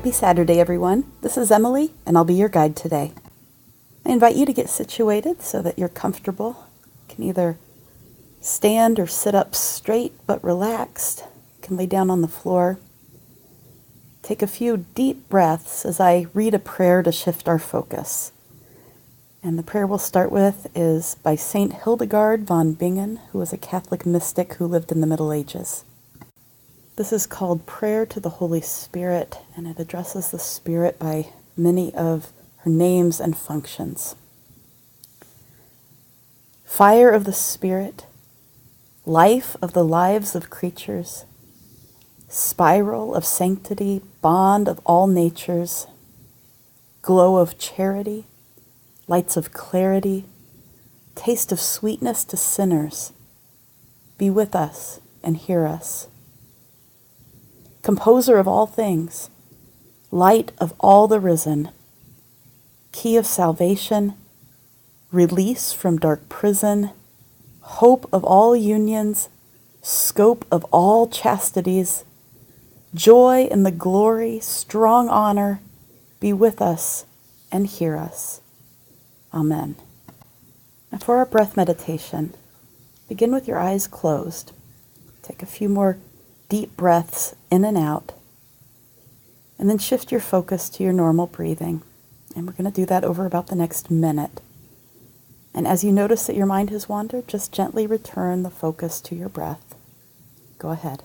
Happy Saturday, everyone. This is Emily, and I'll be your guide today. I invite you to get situated so that you're comfortable. You can either stand or sit up straight but relaxed. You can lay down on the floor. Take a few deep breaths as I read a prayer to shift our focus. And the prayer we'll start with is by St. Hildegard von Bingen, who was a Catholic mystic who lived in the Middle Ages. This is called Prayer to the Holy Spirit, and it addresses the Spirit by many of her names and functions. Fire of the Spirit, life of the lives of creatures, spiral of sanctity, bond of all natures, glow of charity, lights of clarity, taste of sweetness to sinners, be with us and hear us. Composer of all things, light of all the risen, key of salvation, release from dark prison, hope of all unions, scope of all chastities, joy in the glory, strong honor, be with us and hear us. Amen. Now, for our breath meditation, begin with your eyes closed. Take a few more deep breaths in and out, and then shift your focus to your normal breathing. And we're going to do that over about the next minute. And as you notice that your mind has wandered, just gently return the focus to your breath. Go ahead.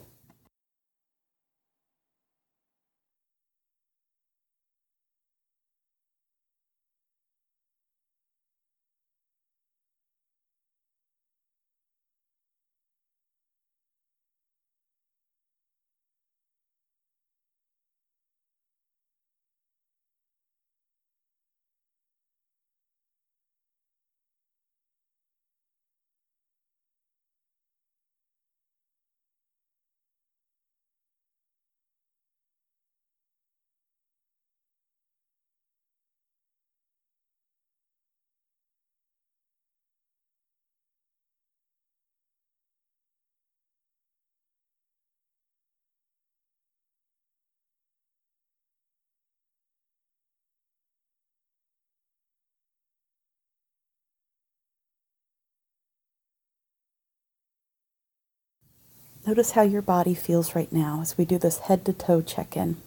Notice how your body feels right now as we do this head to toe check in.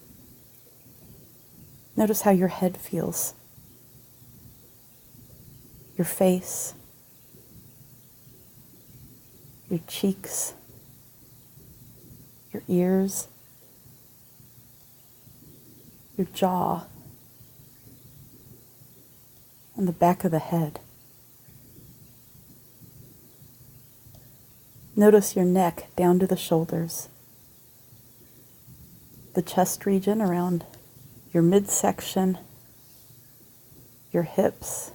Notice how your head feels, your face, your cheeks, your ears, your jaw, and the back of the head. Notice your neck down to the shoulders, the chest region around your midsection, your hips,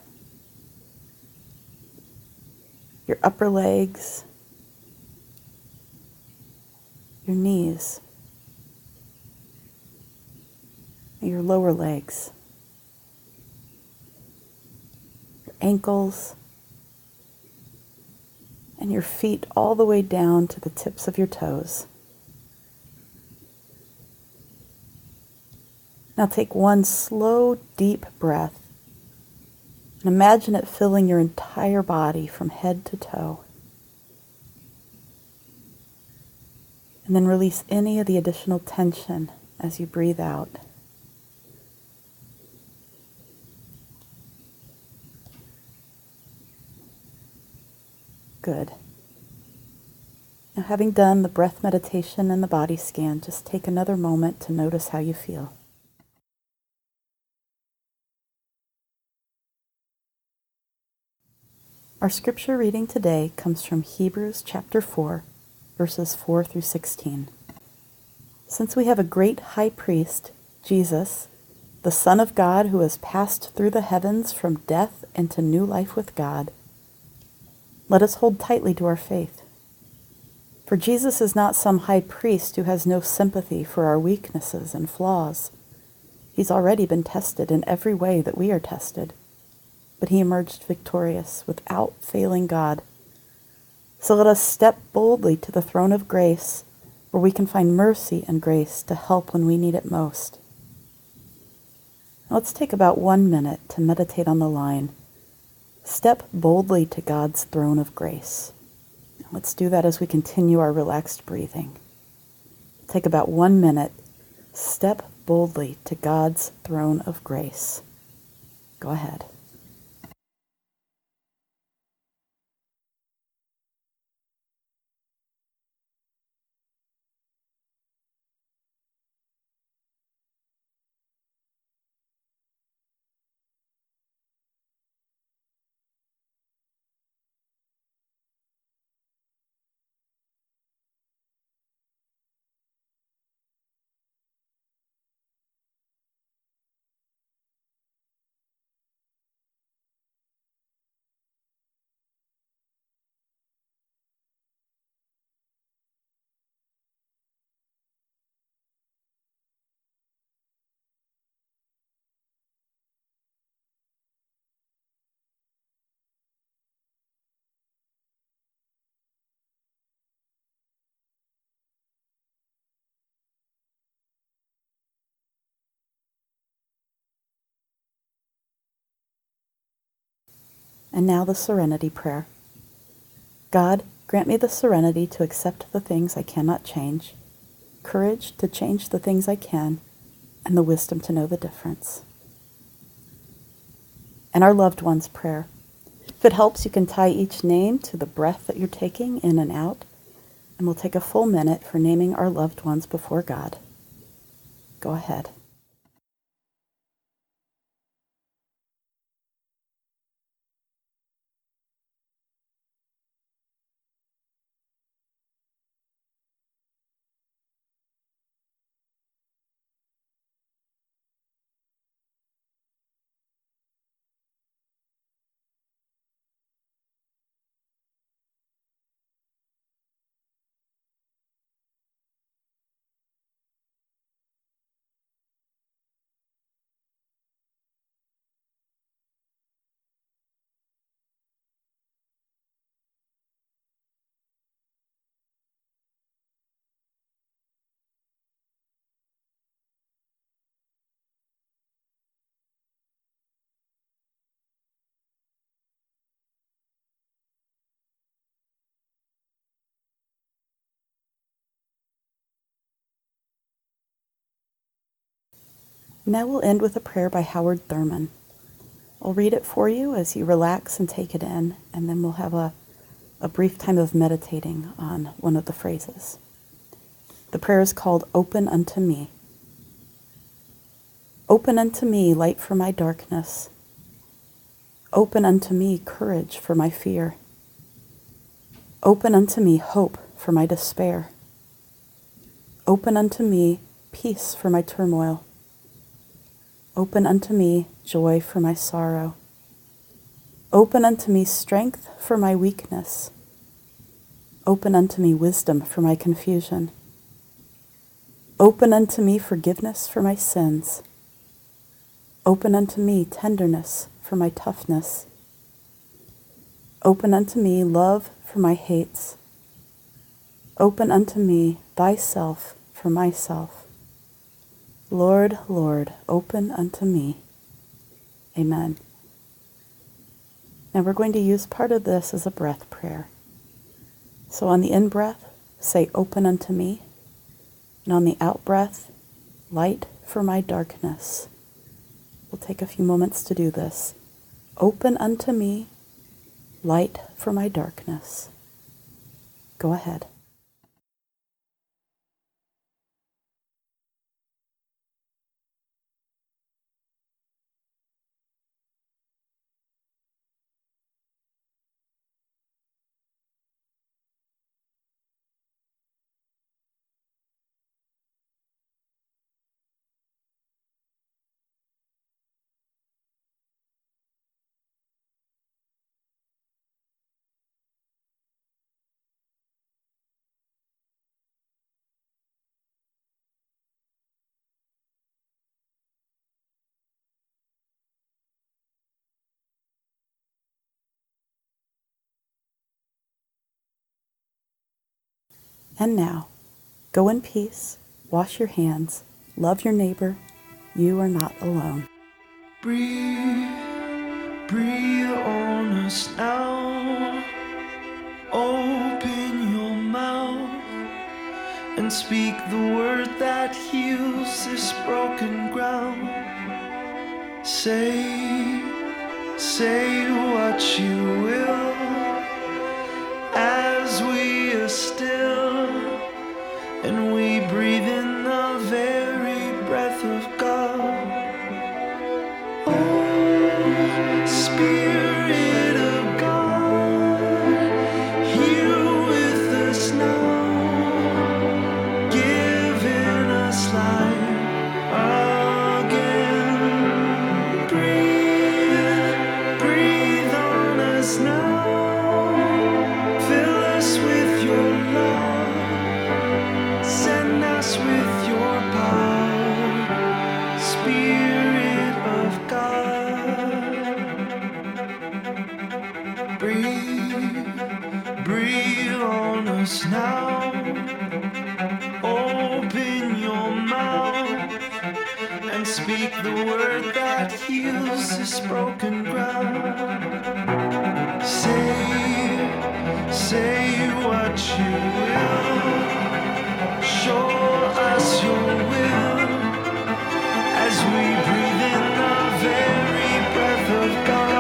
your upper legs, your knees, your lower legs, your ankles and your feet all the way down to the tips of your toes. Now take one slow, deep breath and imagine it filling your entire body from head to toe. And then release any of the additional tension as you breathe out. Good. Now, having done the breath meditation and the body scan, just take another moment to notice how you feel. Our scripture reading today comes from Hebrews chapter 4, verses 4 through 16. Since we have a great high priest, Jesus, the Son of God who has passed through the heavens from death into new life with God, let us hold tightly to our faith. For Jesus is not some high priest who has no sympathy for our weaknesses and flaws. He's already been tested in every way that we are tested, but he emerged victorious without failing God. So let us step boldly to the throne of grace, where we can find mercy and grace to help when we need it most. Let's take about one minute to meditate on the line Step boldly to God's throne of grace. Let's do that as we continue our relaxed breathing. Take about one minute. Step boldly to God's throne of grace. Go ahead. And now the serenity prayer. God, grant me the serenity to accept the things I cannot change, courage to change the things I can, and the wisdom to know the difference. And our loved ones' prayer. If it helps, you can tie each name to the breath that you're taking in and out, and we'll take a full minute for naming our loved ones before God. Go ahead. Now we'll end with a prayer by Howard Thurman. I'll read it for you as you relax and take it in, and then we'll have a, a brief time of meditating on one of the phrases. The prayer is called Open Unto Me. Open unto me light for my darkness. Open unto me courage for my fear. Open unto me hope for my despair. Open unto me peace for my turmoil. Open unto me joy for my sorrow. Open unto me strength for my weakness. Open unto me wisdom for my confusion. Open unto me forgiveness for my sins. Open unto me tenderness for my toughness. Open unto me love for my hates. Open unto me thyself for myself. Lord, Lord, open unto me. Amen. Now we're going to use part of this as a breath prayer. So on the in breath, say, Open unto me. And on the out breath, light for my darkness. We'll take a few moments to do this. Open unto me, light for my darkness. Go ahead. And now, go in peace, wash your hands, love your neighbor. You are not alone. Breathe, breathe on us now. Open your mouth and speak the word that heals this broken ground. Say, say what you will now. Open your mouth and speak the word that heals this broken ground. Say, say what you will. Show us your will as we breathe in the very breath of God.